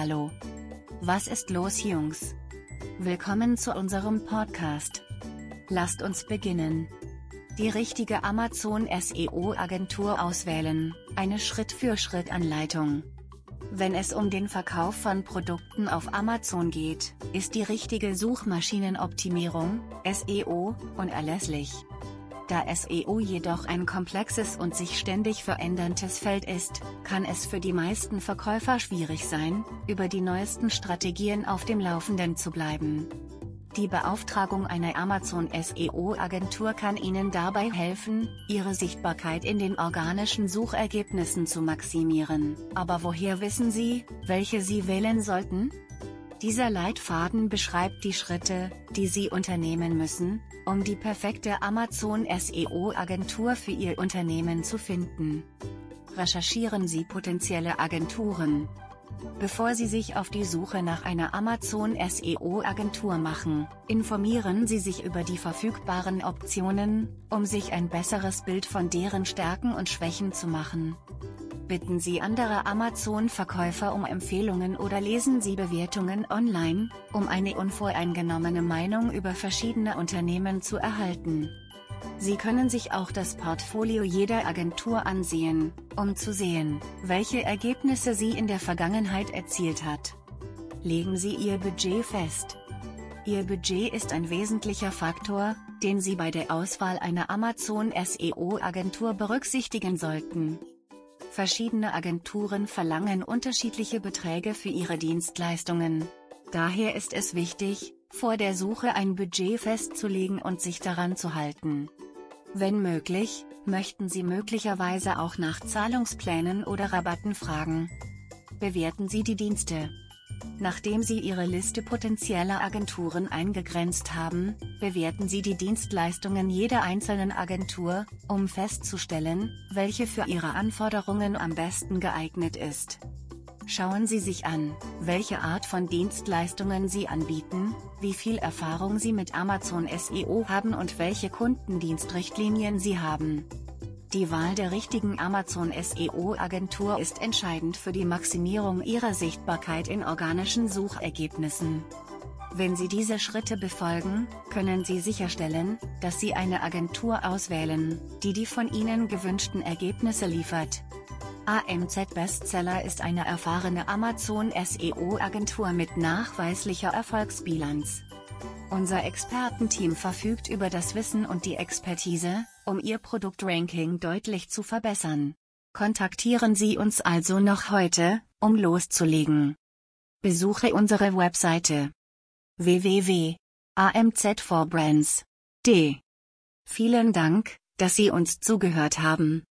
Hallo. Was ist los Jungs? Willkommen zu unserem Podcast. Lasst uns beginnen. Die richtige Amazon SEO Agentur auswählen, eine Schritt-für-Schritt-Anleitung. Wenn es um den Verkauf von Produkten auf Amazon geht, ist die richtige Suchmaschinenoptimierung, SEO, unerlässlich. Da SEO jedoch ein komplexes und sich ständig veränderndes Feld ist, kann es für die meisten Verkäufer schwierig sein, über die neuesten Strategien auf dem Laufenden zu bleiben. Die Beauftragung einer Amazon SEO-Agentur kann Ihnen dabei helfen, Ihre Sichtbarkeit in den organischen Suchergebnissen zu maximieren. Aber woher wissen Sie, welche Sie wählen sollten? Dieser Leitfaden beschreibt die Schritte, die Sie unternehmen müssen, um die perfekte Amazon SEO-Agentur für Ihr Unternehmen zu finden. Recherchieren Sie potenzielle Agenturen, Bevor Sie sich auf die Suche nach einer Amazon SEO-Agentur machen, informieren Sie sich über die verfügbaren Optionen, um sich ein besseres Bild von deren Stärken und Schwächen zu machen. Bitten Sie andere Amazon-Verkäufer um Empfehlungen oder lesen Sie Bewertungen online, um eine unvoreingenommene Meinung über verschiedene Unternehmen zu erhalten. Sie können sich auch das Portfolio jeder Agentur ansehen, um zu sehen, welche Ergebnisse sie in der Vergangenheit erzielt hat. Legen Sie Ihr Budget fest. Ihr Budget ist ein wesentlicher Faktor, den Sie bei der Auswahl einer Amazon SEO-Agentur berücksichtigen sollten. Verschiedene Agenturen verlangen unterschiedliche Beträge für ihre Dienstleistungen. Daher ist es wichtig, vor der Suche ein Budget festzulegen und sich daran zu halten. Wenn möglich, möchten Sie möglicherweise auch nach Zahlungsplänen oder Rabatten fragen. Bewerten Sie die Dienste. Nachdem Sie Ihre Liste potenzieller Agenturen eingegrenzt haben, bewerten Sie die Dienstleistungen jeder einzelnen Agentur, um festzustellen, welche für Ihre Anforderungen am besten geeignet ist. Schauen Sie sich an, welche Art von Dienstleistungen Sie anbieten, wie viel Erfahrung Sie mit Amazon SEO haben und welche Kundendienstrichtlinien Sie haben. Die Wahl der richtigen Amazon SEO-Agentur ist entscheidend für die Maximierung Ihrer Sichtbarkeit in organischen Suchergebnissen. Wenn Sie diese Schritte befolgen, können Sie sicherstellen, dass Sie eine Agentur auswählen, die die von Ihnen gewünschten Ergebnisse liefert. AMZ Bestseller ist eine erfahrene Amazon SEO-Agentur mit nachweislicher Erfolgsbilanz. Unser Expertenteam verfügt über das Wissen und die Expertise, um Ihr Produktranking deutlich zu verbessern. Kontaktieren Sie uns also noch heute, um loszulegen. Besuche unsere Webseite www.amz4brands.de. Vielen Dank, dass Sie uns zugehört haben.